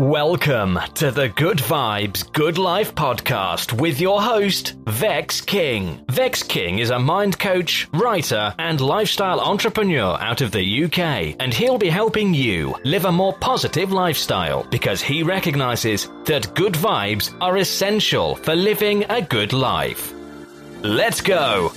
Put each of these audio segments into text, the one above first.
Welcome to the Good Vibes, Good Life podcast with your host, Vex King. Vex King is a mind coach, writer, and lifestyle entrepreneur out of the UK, and he'll be helping you live a more positive lifestyle because he recognizes that good vibes are essential for living a good life. Let's go!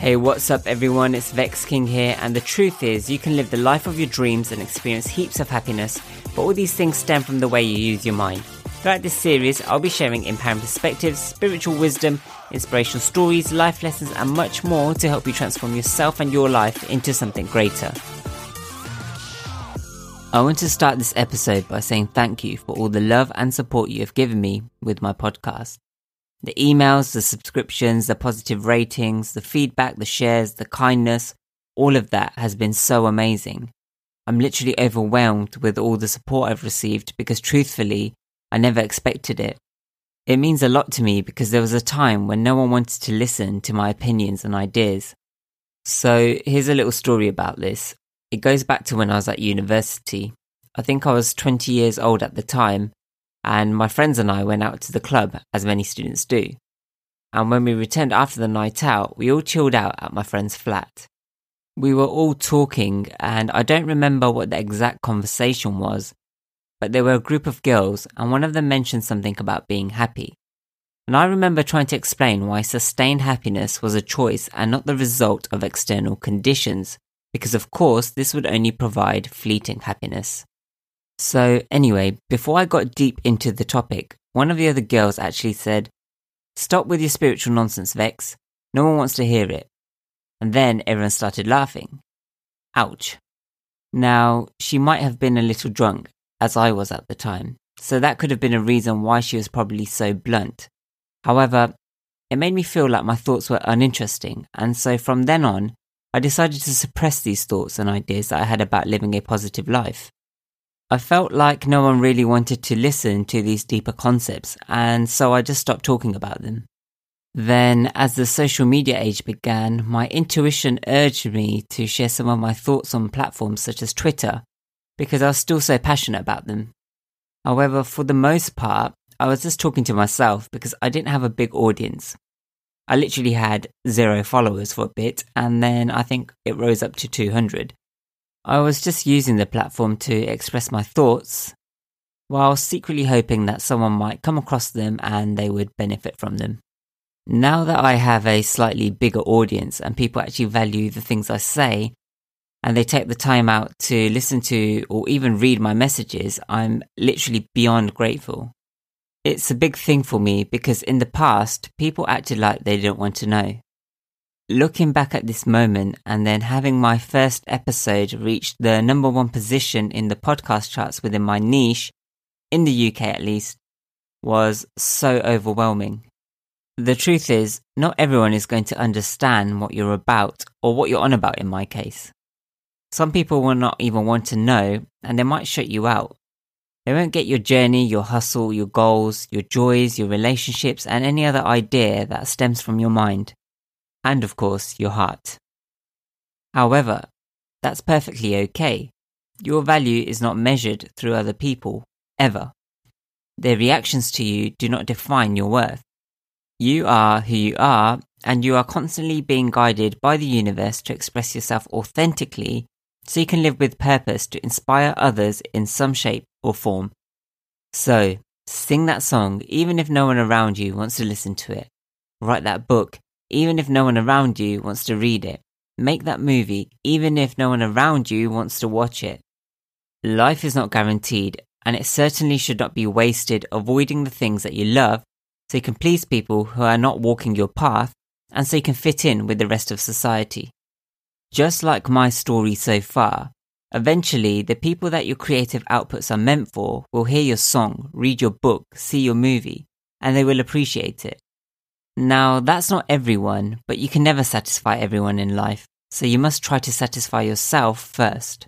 Hey, what's up, everyone? It's Vex King here, and the truth is, you can live the life of your dreams and experience heaps of happiness, but all these things stem from the way you use your mind. Throughout this series, I'll be sharing empowering perspectives, spiritual wisdom, inspirational stories, life lessons, and much more to help you transform yourself and your life into something greater. I want to start this episode by saying thank you for all the love and support you have given me with my podcast. The emails, the subscriptions, the positive ratings, the feedback, the shares, the kindness, all of that has been so amazing. I'm literally overwhelmed with all the support I've received because truthfully, I never expected it. It means a lot to me because there was a time when no one wanted to listen to my opinions and ideas. So here's a little story about this. It goes back to when I was at university. I think I was 20 years old at the time and my friends and I went out to the club, as many students do. And when we returned after the night out, we all chilled out at my friend's flat. We were all talking, and I don't remember what the exact conversation was, but there were a group of girls, and one of them mentioned something about being happy. And I remember trying to explain why sustained happiness was a choice and not the result of external conditions, because of course this would only provide fleeting happiness. So, anyway, before I got deep into the topic, one of the other girls actually said, Stop with your spiritual nonsense, Vex. No one wants to hear it. And then everyone started laughing. Ouch. Now, she might have been a little drunk, as I was at the time, so that could have been a reason why she was probably so blunt. However, it made me feel like my thoughts were uninteresting, and so from then on, I decided to suppress these thoughts and ideas that I had about living a positive life. I felt like no one really wanted to listen to these deeper concepts, and so I just stopped talking about them. Then, as the social media age began, my intuition urged me to share some of my thoughts on platforms such as Twitter, because I was still so passionate about them. However, for the most part, I was just talking to myself because I didn't have a big audience. I literally had zero followers for a bit, and then I think it rose up to 200. I was just using the platform to express my thoughts while secretly hoping that someone might come across them and they would benefit from them. Now that I have a slightly bigger audience and people actually value the things I say, and they take the time out to listen to or even read my messages, I'm literally beyond grateful. It's a big thing for me because in the past, people acted like they didn't want to know looking back at this moment and then having my first episode reach the number one position in the podcast charts within my niche, in the UK at least, was so overwhelming. The truth is, not everyone is going to understand what you're about or what you're on about in my case. Some people will not even want to know and they might shut you out. They won't get your journey, your hustle, your goals, your joys, your relationships, and any other idea that stems from your mind. And of course, your heart. However, that's perfectly okay. Your value is not measured through other people, ever. Their reactions to you do not define your worth. You are who you are, and you are constantly being guided by the universe to express yourself authentically so you can live with purpose to inspire others in some shape or form. So, sing that song even if no one around you wants to listen to it. Write that book even if no one around you wants to read it. Make that movie even if no one around you wants to watch it. Life is not guaranteed, and it certainly should not be wasted avoiding the things that you love so you can please people who are not walking your path and so you can fit in with the rest of society. Just like my story so far, eventually the people that your creative outputs are meant for will hear your song, read your book, see your movie, and they will appreciate it. Now, that's not everyone, but you can never satisfy everyone in life, so you must try to satisfy yourself first.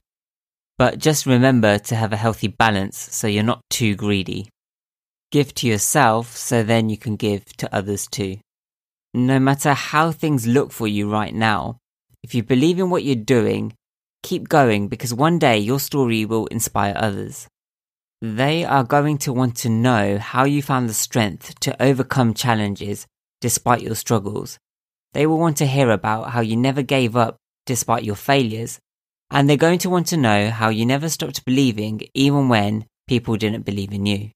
But just remember to have a healthy balance so you're not too greedy. Give to yourself so then you can give to others too. No matter how things look for you right now, if you believe in what you're doing, keep going because one day your story will inspire others. They are going to want to know how you found the strength to overcome challenges despite your struggles. They will want to hear about how you never gave up despite your failures. And they're going to want to know how you never stopped believing even when people didn't believe in you.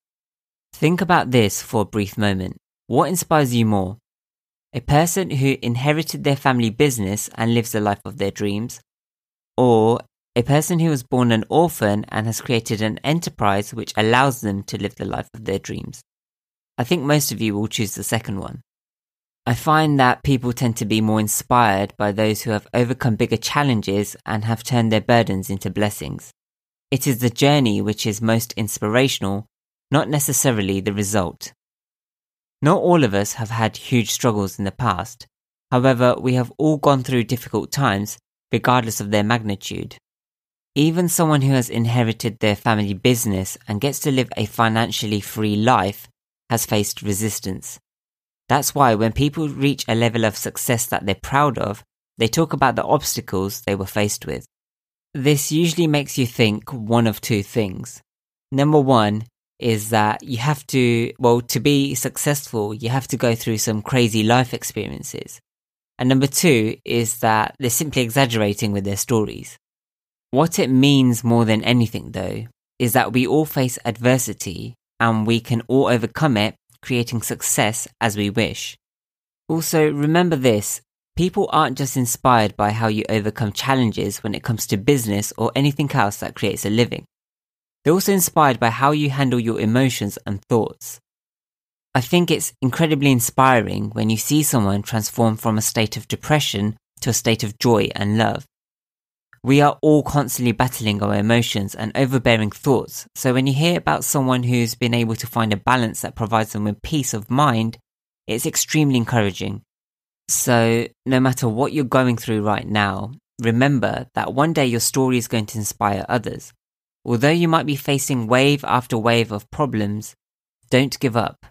Think about this for a brief moment. What inspires you more? a person who inherited their family business and lives the life of their dreams, or a person who was born an orphan and has created an enterprise which allows them to live the life of their dreams. I think most of you will choose the second one. I find that people tend to be more inspired by those who have overcome bigger challenges and have turned their burdens into blessings. It is the journey which is most inspirational, not necessarily the result. Not all of us have had huge struggles in the past. However, we have all gone through difficult times, regardless of their magnitude. Even someone who has inherited their family business and gets to live a financially free life has faced resistance. That's why when people reach a level of success that they're proud of, they talk about the obstacles they were faced with. This usually makes you think one of two things. Number one, is that you have to, well, to be successful, you have to go through some crazy life experiences. And number two is that they're simply exaggerating with their stories. What it means more than anything, though, is that we all face adversity and we can all overcome it, creating success as we wish. Also, remember this people aren't just inspired by how you overcome challenges when it comes to business or anything else that creates a living. They're also inspired by how you handle your emotions and thoughts. I think it's incredibly inspiring when you see someone transform from a state of depression to a state of joy and love. We are all constantly battling our emotions and overbearing thoughts, so when you hear about someone who's been able to find a balance that provides them with peace of mind, it's extremely encouraging. So, no matter what you're going through right now, remember that one day your story is going to inspire others. Although you might be facing wave after wave of problems, don't give up.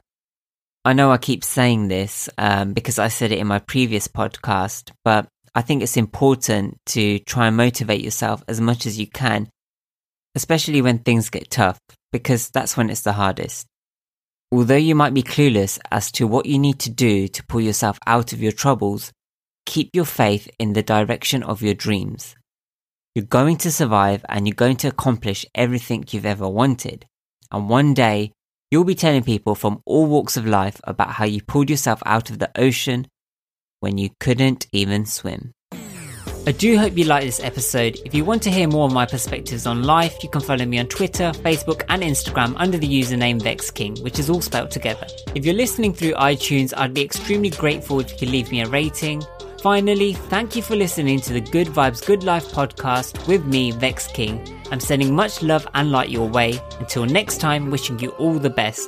I know I keep saying this um, because I said it in my previous podcast, but I think it's important to try and motivate yourself as much as you can, especially when things get tough, because that's when it's the hardest. Although you might be clueless as to what you need to do to pull yourself out of your troubles, keep your faith in the direction of your dreams. You're going to survive and you're going to accomplish everything you've ever wanted. And one day, you'll be telling people from all walks of life about how you pulled yourself out of the ocean when you couldn't even swim. I do hope you like this episode. If you want to hear more of my perspectives on life, you can follow me on Twitter, Facebook, and Instagram under the username VexKing, which is all spelled together. If you're listening through iTunes, I'd be extremely grateful if you could leave me a rating. Finally, thank you for listening to the Good Vibes Good Life podcast with me, Vex King. I'm sending much love and light your way. Until next time, wishing you all the best.